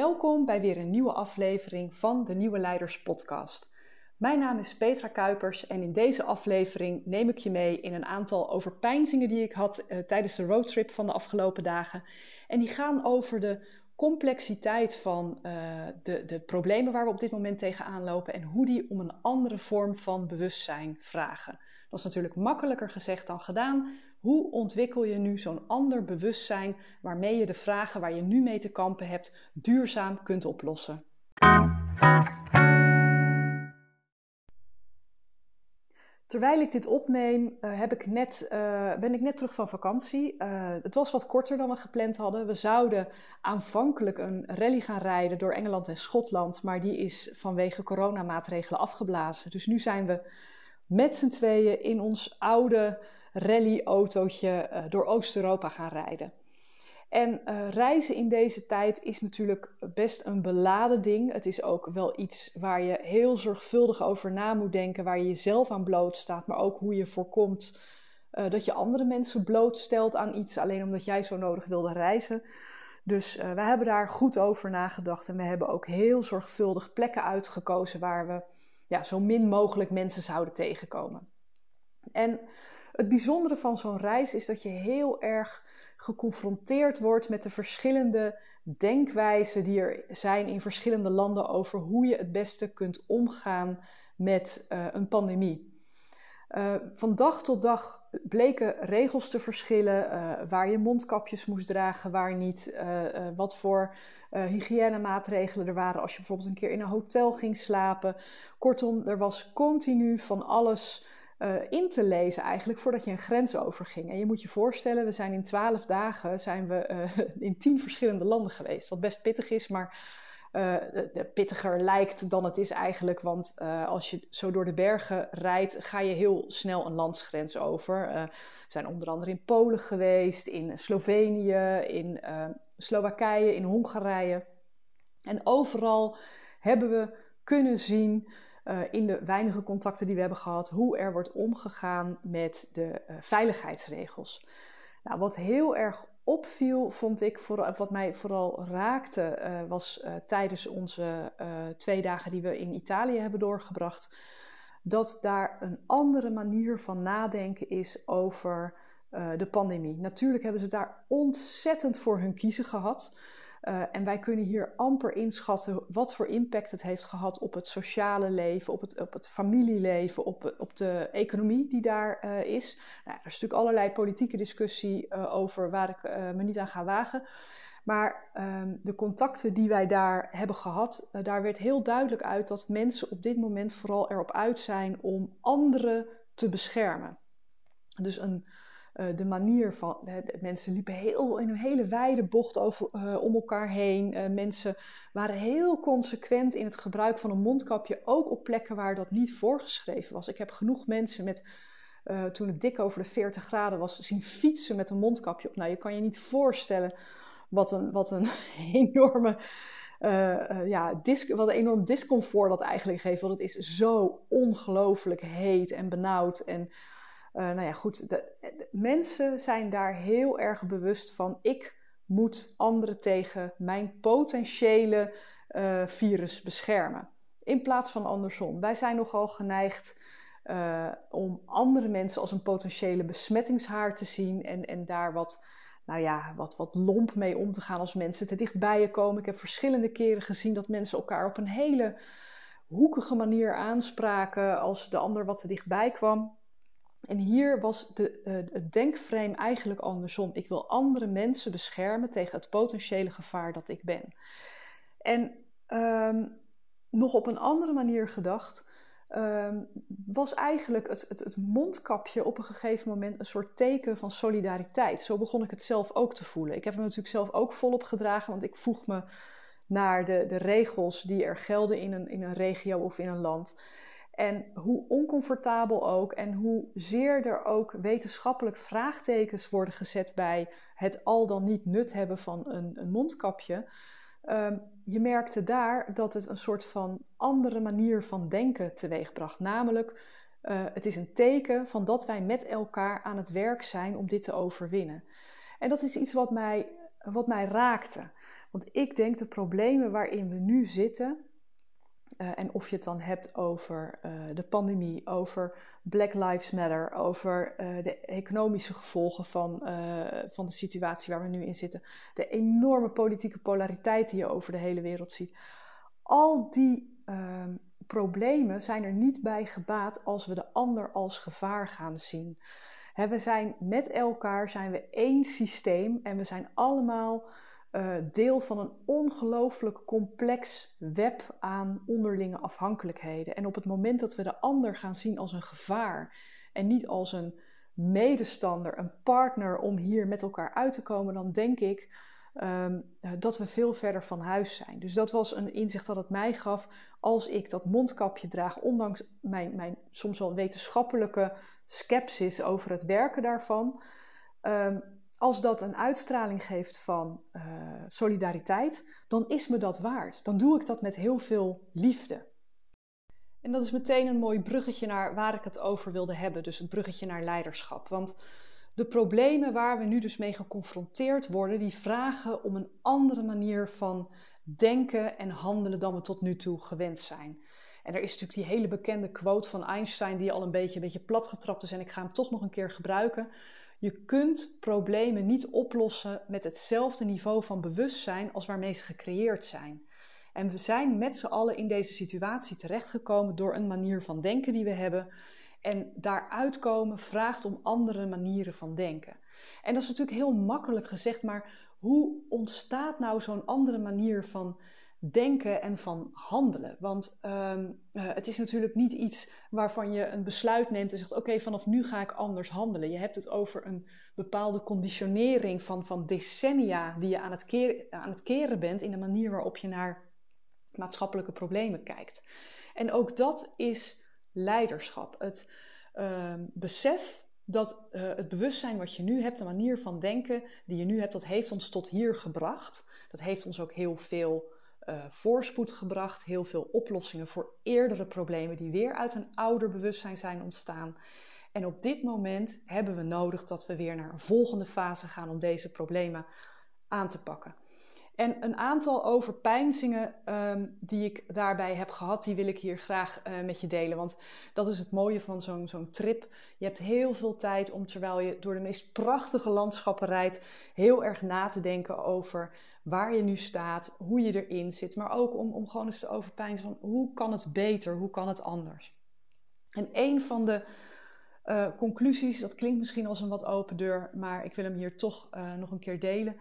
Welkom bij weer een nieuwe aflevering van de Nieuwe Leiders Podcast. Mijn naam is Petra Kuipers en in deze aflevering neem ik je mee in een aantal overpeinzingen die ik had uh, tijdens de roadtrip van de afgelopen dagen. En die gaan over de complexiteit van uh, de, de problemen waar we op dit moment tegenaan lopen en hoe die om een andere vorm van bewustzijn vragen. Dat is natuurlijk makkelijker gezegd dan gedaan. Hoe ontwikkel je nu zo'n ander bewustzijn waarmee je de vragen waar je nu mee te kampen hebt duurzaam kunt oplossen? Terwijl ik dit opneem, uh, heb ik net, uh, ben ik net terug van vakantie. Uh, het was wat korter dan we gepland hadden. We zouden aanvankelijk een rally gaan rijden door Engeland en Schotland, maar die is vanwege coronamaatregelen afgeblazen. Dus nu zijn we met z'n tweeën in ons oude rally-autootje uh, door Oost-Europa gaan rijden. En uh, reizen in deze tijd is natuurlijk best een beladen ding. Het is ook wel iets waar je heel zorgvuldig over na moet denken, waar je jezelf aan blootstaat, maar ook hoe je voorkomt uh, dat je andere mensen blootstelt aan iets alleen omdat jij zo nodig wilde reizen. Dus we hebben daar goed over nagedacht en we hebben ook heel zorgvuldig plekken uitgekozen waar we ja, zo min mogelijk mensen zouden tegenkomen. En het bijzondere van zo'n reis is dat je heel erg geconfronteerd wordt met de verschillende denkwijzen die er zijn in verschillende landen over hoe je het beste kunt omgaan met uh, een pandemie. Uh, van dag tot dag bleken regels te verschillen, uh, waar je mondkapjes moest dragen, waar niet, wat voor hygiënemaatregelen er waren als je bijvoorbeeld een keer in een hotel ging slapen. Kortom, er was continu van alles uh, in te lezen eigenlijk voordat je een grens overging. En je moet je voorstellen, we zijn in twaalf dagen zijn we uh, in tien verschillende landen geweest. Wat best pittig is, maar de, pittiger lijkt dan het is eigenlijk. Want als je zo door de bergen rijdt, ga je heel snel een landsgrens over. we zijn onder andere in Polen geweest, in Slovenië, in Slowakije, in Hongarije. En overal hebben we kunnen zien uh, in de weinige contacten die we hebben gehad, hoe er wordt omgegaan met de uh, veiligheidsregels. Nou, wat heel erg opviel, vond ik, vooral, wat mij vooral raakte, was tijdens onze twee dagen die we in Italië hebben doorgebracht, dat daar een andere manier van nadenken is over de pandemie. Natuurlijk hebben ze daar ontzettend voor hun kiezen gehad. Uh, en wij kunnen hier amper inschatten wat voor impact het heeft gehad op het sociale leven, op het, op het familieleven, op, op de economie die daar uh, is. Nou, er is natuurlijk allerlei politieke discussie uh, over waar ik me niet aan ga wagen. Maar um, de contacten die wij daar hebben gehad, daar werd heel duidelijk uit dat mensen op dit moment vooral erop uit zijn om anderen te beschermen. Dus een, uh, de manier van. Mensen liepen heel, in een hele wijde bocht over, uh, om elkaar heen. Uh, mensen waren heel consequent in het gebruik van een mondkapje, ook op plekken waar dat niet voorgeschreven was. Ik heb genoeg mensen met. toen het dik over de 40 graden was, zien fietsen met een mondkapje op. Nou, je kan je niet voorstellen wat een, wat een enorme. ja, dis, wat een enorm discomfort dat eigenlijk geeft. Want het is zo ongelooflijk heet en benauwd. En uh, nou ja, goed, de, mensen zijn daar heel erg bewust van. Ik moet anderen tegen mijn potentiële uh, virus beschermen. In plaats van andersom. Wij zijn nogal geneigd uh, om andere mensen als een potentiële besmettingshaar te zien en, en daar wat, nou ja, wat, wat lomp mee om te gaan als mensen te dichtbij je komen. Ik heb verschillende keren gezien dat mensen elkaar op een hele hoekige manier aanspraken als de ander wat te dichtbij kwam. En hier was de, uh, het denkframe eigenlijk andersom. Ik wil andere mensen beschermen tegen het potentiële gevaar dat ik ben. En um, nog op een andere manier gedacht, um, was eigenlijk het, het, het, mondkapje op een gegeven moment een soort teken van solidariteit. Zo begon ik het zelf ook te voelen. Ik heb hem natuurlijk zelf ook volop gedragen, want ik voeg me naar de, de regels die er gelden in een, in een regio of in een land. En hoe oncomfortabel ook en hoe zeer er ook wetenschappelijk vraagtekens worden gezet bij het al dan niet nut hebben van een, een mondkapje. Um, je merkte daar dat het een soort van andere manier van denken teweegbracht. Namelijk, uh, het is een teken van dat wij met elkaar aan het werk zijn om dit te overwinnen. En dat is iets wat mij, wat mij raakte. Want ik denk de problemen waarin we nu zitten, uh, en of je het dan hebt over uh, de pandemie, over Black Lives Matter, over uh, de economische gevolgen van, van de situatie waar we nu in zitten, de enorme politieke polariteit die je over de hele wereld ziet. Al die ehm, problemen zijn er niet bij gebaat als we de ander als gevaar gaan zien. we zijn met elkaar zijn we één systeem en we zijn allemaal uh, deel van een ongelooflijk complex web aan onderlinge afhankelijkheden. En op het moment dat we de ander gaan zien als een gevaar en niet als een medestander, een partner om hier met elkaar uit te komen, dan denk ik um, dat we veel verder van huis zijn. Dus dat was een inzicht dat het mij gaf als ik dat mondkapje draag, ondanks mijn, mijn soms wel wetenschappelijke sceptisch over het werken daarvan. Um, als dat een uitstraling geeft van uh, solidariteit, dan is me dat waard. Dan doe ik dat met heel veel liefde. En dat is meteen een mooi bruggetje naar waar ik het over wilde hebben. Dus het bruggetje naar leiderschap. Want de problemen waar we nu dus mee geconfronteerd worden, die vragen om een andere manier van denken en handelen dan we tot nu toe gewend zijn. En er is natuurlijk die hele bekende quote van Einstein, die al een beetje, een beetje platgetrapt is. En ik ga hem toch nog een keer gebruiken. Je kunt problemen niet oplossen met hetzelfde niveau van bewustzijn als waarmee ze gecreëerd zijn. En we zijn met z'n allen in deze situatie terechtgekomen door een manier van denken die we hebben. En daaruit komen vraagt om andere manieren van denken. En dat is natuurlijk heel makkelijk gezegd, maar hoe ontstaat nou zo'n andere manier van denken en van handelen. Want um, het is natuurlijk niet iets waarvan je een besluit neemt en zegt: Oké, vanaf nu ga ik anders handelen. Je hebt het over een bepaalde conditionering van, van decennia die je aan het, keren, aan het keren bent in de manier waarop je naar maatschappelijke problemen kijkt. En ook dat is leiderschap. Het uh, besef dat uh, het bewustzijn wat je nu hebt, de manier van denken die je nu hebt, dat heeft ons tot hier gebracht. Dat heeft ons ook heel veel uh, voorspoed gebracht, heel veel oplossingen voor eerdere problemen die weer uit een ouder bewustzijn zijn ontstaan. En op dit moment hebben we nodig dat we weer naar een volgende fase gaan om deze problemen aan te pakken. En een aantal overpeinzingen um, die ik daarbij heb gehad, die wil ik hier graag uh, met je delen. Want dat is het mooie van zo'n zo'n trip. Je hebt heel veel tijd om, terwijl je door de meest prachtige landschappen rijdt, heel erg na te denken over waar je nu staat, hoe je erin zit. Maar ook om, om gewoon eens te overpeinzen van hoe kan het beter, hoe kan het anders. En een van de uh, conclusies, dat klinkt misschien als een wat open deur, maar ik wil hem hier toch uh, nog een keer delen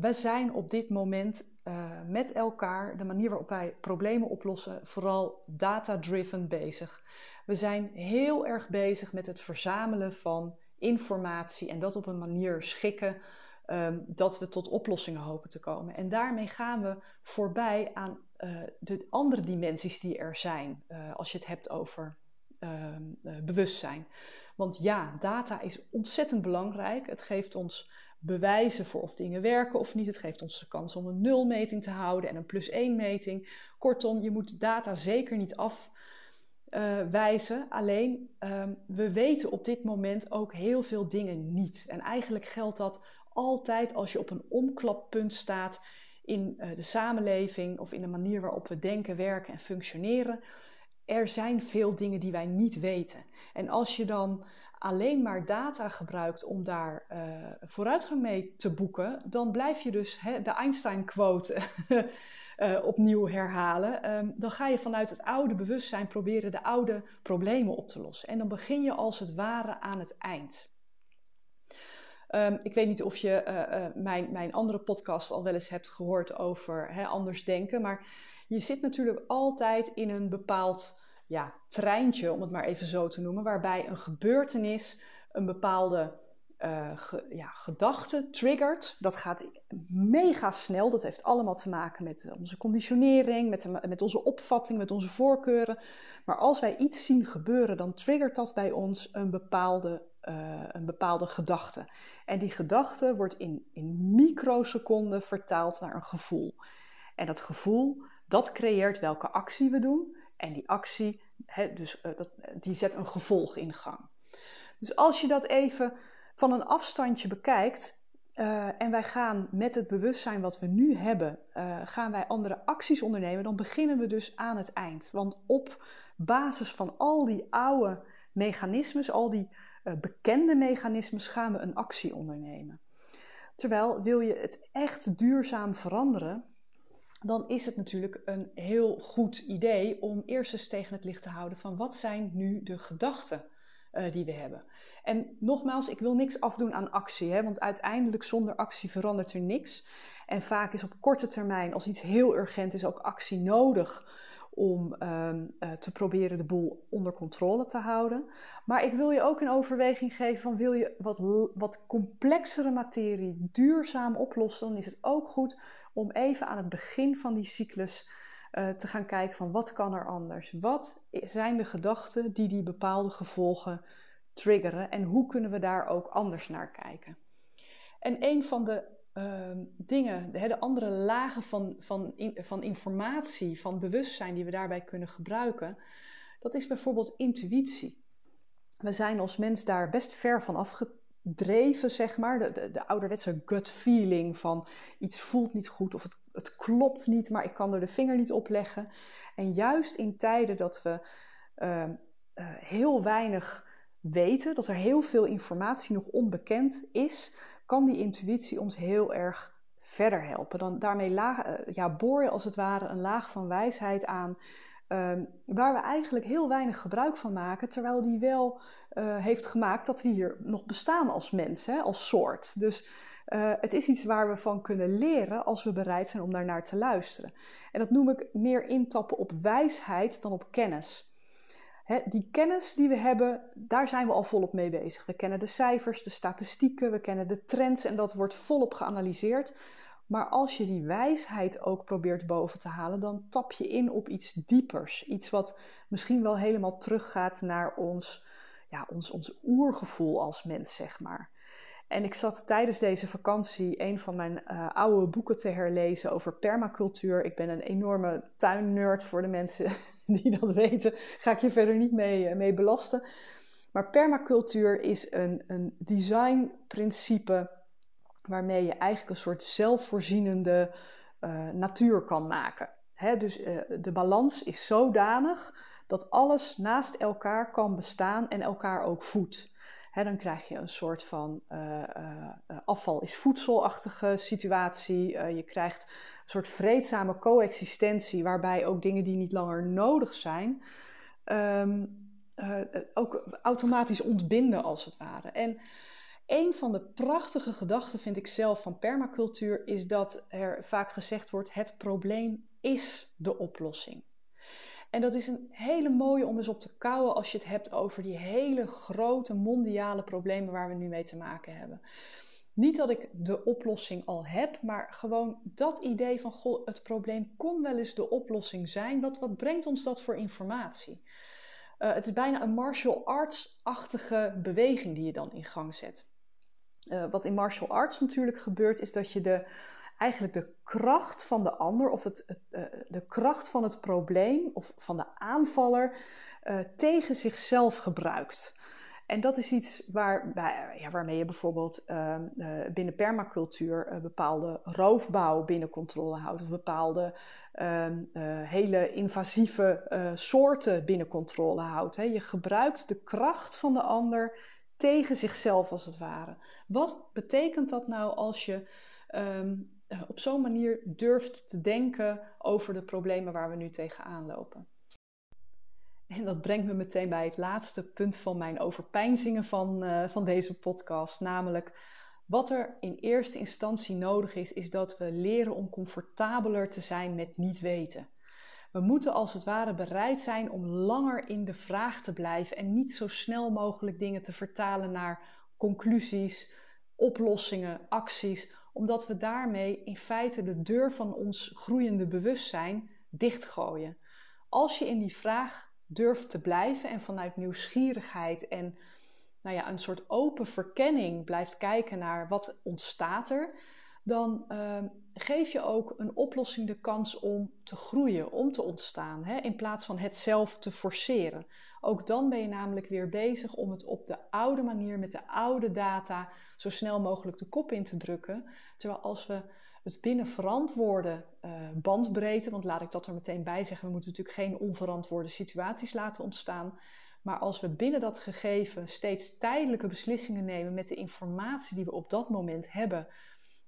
we zijn op dit moment uh, met elkaar, de manier waarop wij problemen oplossen, vooral data-driven bezig. We zijn heel erg bezig met het verzamelen van informatie en dat op een manier schikken um, dat we tot oplossingen hopen te komen. En daarmee gaan we voorbij aan uh, de andere dimensies die er zijn, uh, als je het hebt over uh, bewustzijn. Want ja, data is ontzettend belangrijk. Het geeft ons bewijzen voor of dingen werken of niet. Het geeft ons de kans om een nulmeting te houden en een plus één meting. Kortom, je moet data zeker niet afwijzen. Uh, Alleen, uh, we weten op dit moment ook heel veel dingen niet. En eigenlijk geldt dat altijd als je op een omklappunt staat in uh, de samenleving of in de manier waarop we denken, werken en functioneren. Er zijn veel dingen die wij niet weten. En als je dan alleen maar data gebruikt om daar uh, vooruitgang mee te boeken, dan blijf je dus de Einstein-quote uh, opnieuw herhalen. Um, dan ga je vanuit het oude bewustzijn proberen de oude problemen op te lossen. En dan begin je als het ware aan het eind. Um, ik weet niet of je uh, mijn, mijn andere podcast al wel eens hebt gehoord over anders denken, maar je zit natuurlijk altijd in een bepaald ja, treintje, om het maar even zo te noemen, waarbij een gebeurtenis een bepaalde ge, ja, gedachte triggert. Dat gaat mega snel. Dat heeft allemaal te maken met onze conditionering, met, met onze opvatting, met onze voorkeuren. Maar als wij iets zien gebeuren, dan triggert dat bij ons een bepaalde, uh, een bepaalde gedachte. En die gedachte wordt in, in microseconden vertaald naar een gevoel. En dat gevoel, dat creëert welke actie we doen. En die actie, dus, uh, dat, die zet een gevolg in gang. Dus als je dat even van een afstandje bekijkt, uh, en wij gaan met het bewustzijn wat we nu hebben, uh, gaan wij andere acties ondernemen, dan beginnen we dus aan het eind. Want op basis van al die oude mechanismes, al die bekende mechanismes, gaan we een actie ondernemen. Terwijl wil je het echt duurzaam veranderen, dan is het natuurlijk een heel goed idee om eerst eens tegen het licht te houden van wat zijn nu de gedachten uh, die we hebben. En nogmaals, ik wil niks afdoen aan actie, hè, want uiteindelijk zonder actie verandert er niks. En vaak is op korte termijn, als iets heel urgent is, ook actie nodig om um, uh, te proberen de boel onder controle te houden. Maar ik wil je ook een overweging geven van wil je wat, wat complexere materie duurzaam oplossen, dan is het ook goed om even aan het begin van die cyclus uh, te gaan kijken van wat kan er anders? Wat zijn de gedachten die die bepaalde gevolgen triggeren en hoe kunnen we daar ook anders naar kijken? En een van de uh, dingen, de, de, andere lagen van, van, van informatie, van bewustzijn die we daarbij kunnen gebruiken, dat is bijvoorbeeld intuïtie. We zijn als mens daar best ver van afgedreven, zeg maar. De, de, de ouderwetse gut feeling van iets voelt niet goed of het, het klopt niet, maar ik kan er de vinger niet op leggen. En juist in tijden dat we uh, uh, heel weinig weten, dat er heel veel informatie nog onbekend is, kan die intuïtie ons heel erg verder helpen. Dan, daarmee laag, eh, ja, boor je als het ware een laag van wijsheid aan. Uh, waar we eigenlijk heel weinig gebruik van maken, terwijl die wel uh, heeft gemaakt dat we hier nog bestaan als mensen, als soort. Dus uh, het is iets waar we van kunnen leren als we bereid zijn om daarnaar te luisteren. En dat noem ik meer intappen op wijsheid dan op kennis die kennis die we hebben, daar zijn we al volop mee bezig. We kennen de cijfers, de statistieken, we kennen de trends en dat wordt volop geanalyseerd. Maar als je die wijsheid ook probeert boven te halen, dan tap je in op iets diepers. Iets wat misschien wel helemaal teruggaat naar ons, ja, ons, ons oergevoel als mens, zeg maar. En ik zat tijdens deze vakantie een van mijn uh, oude boeken te herlezen over permacultuur. Ik ben een enorme tuinnerd voor de mensen die dat weten, ga ik je verder niet mee, eh, mee belasten. Maar permacultuur is een, een designprincipe waarmee je eigenlijk een soort zelfvoorzienende uh, natuur kan maken. dus uh, de balans is zodanig dat alles naast elkaar kan bestaan en elkaar ook voedt. Dan krijg je een soort van uh, afval is voedselachtige situatie. je krijgt een soort vreedzame coexistentie, waarbij ook dingen die niet langer nodig zijn, uh, ook automatisch ontbinden als het ware. En een van de prachtige gedachten vind ik zelf van permacultuur is dat er vaak gezegd wordt: het probleem is de oplossing. En dat is een hele mooie om eens op te kouwen als je het hebt over die hele grote mondiale problemen waar we nu mee te maken hebben. Niet dat ik de oplossing al heb, maar gewoon dat idee van goh, het probleem kon wel eens de oplossing zijn. Wat, wat brengt ons dat voor informatie? Uh, het is bijna een martial arts-achtige beweging die je dan in gang zet. Uh, wat in martial arts natuurlijk gebeurt, is dat je de, eigenlijk de kracht van de ander of het, het uh, de kracht van het probleem of van de aanvaller tegen zichzelf gebruikt. En dat is iets waar, ja, waarmee je bijvoorbeeld uh, binnen permacultuur bepaalde roofbouw binnen controle houdt. Of bepaalde uh, hele invasieve soorten binnen controle houdt. Hè. Je gebruikt de kracht van de ander tegen zichzelf als het ware. Wat betekent dat nou als je um, op zo'n manier durft te denken over de problemen waar we nu tegenaan lopen? En dat brengt me meteen bij het laatste punt van mijn overpeinzingen van, uh, van deze podcast. Namelijk, wat er in eerste instantie nodig is, is dat we leren om comfortabeler te zijn met niet weten. We moeten als het ware bereid zijn om langer in de vraag te blijven en niet zo snel mogelijk dingen te vertalen naar conclusies, oplossingen, acties, omdat we daarmee in feite de deur van ons groeiende bewustzijn dichtgooien. Als je in die vraag durft te blijven en vanuit nieuwsgierigheid en nou ja, een soort open verkenning blijft kijken naar wat ontstaat er, dan ehm, geef je ook een oplossing de kans om te groeien, om te ontstaan, hè, in plaats van het zelf te forceren. Ook dan ben je namelijk weer bezig om het op de oude manier, met de oude data, zo snel mogelijk de kop in te drukken. Terwijl als we het binnen verantwoorde uh, bandbreedte, want laat ik dat er meteen bij zeggen, we moeten natuurlijk geen onverantwoorde situaties laten ontstaan. Maar als we binnen dat gegeven steeds tijdelijke beslissingen nemen met de informatie die we op dat moment hebben,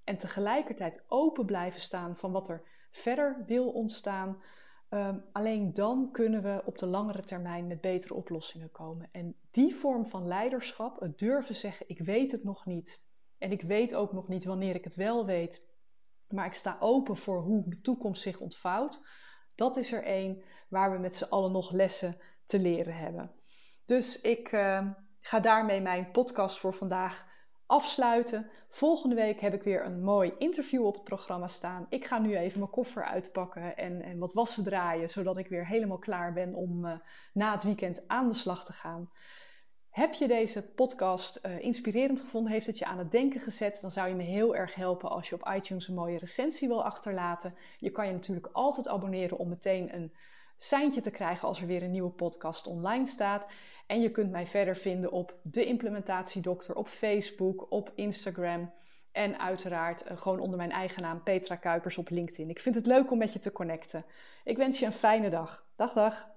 en tegelijkertijd open blijven staan van wat er verder wil ontstaan, um, alleen dan kunnen we op de langere termijn met betere oplossingen komen. En die vorm van leiderschap, het durven zeggen: ik weet het nog niet. En ik weet ook nog niet wanneer ik het wel weet. Maar ik sta open voor hoe de toekomst zich ontvouwt. Dat is er één waar we met z'n allen nog lessen te leren hebben. Dus ik uh, ga daarmee mijn podcast voor vandaag afsluiten. Volgende week heb ik weer een mooi interview op het programma staan. Ik ga nu even mijn koffer uitpakken en, wat wassen draaien, zodat ik weer helemaal klaar ben om uh, na het weekend aan de slag te gaan. Heb je deze podcast uh, inspirerend gevonden? Heeft het je aan het denken gezet? Dan zou je me heel erg helpen als je op iTunes een mooie recensie wil achterlaten. Je kan je natuurlijk altijd abonneren om meteen een seintje te krijgen als er weer een nieuwe podcast online staat. En je kunt mij verder vinden op De Implementatiedokter, op Facebook, op Instagram. En uiteraard uh, gewoon onder mijn eigen naam Petra Kuipers op LinkedIn. Ik vind het leuk om met je te connecten. Ik wens je een fijne dag. Dag, dag.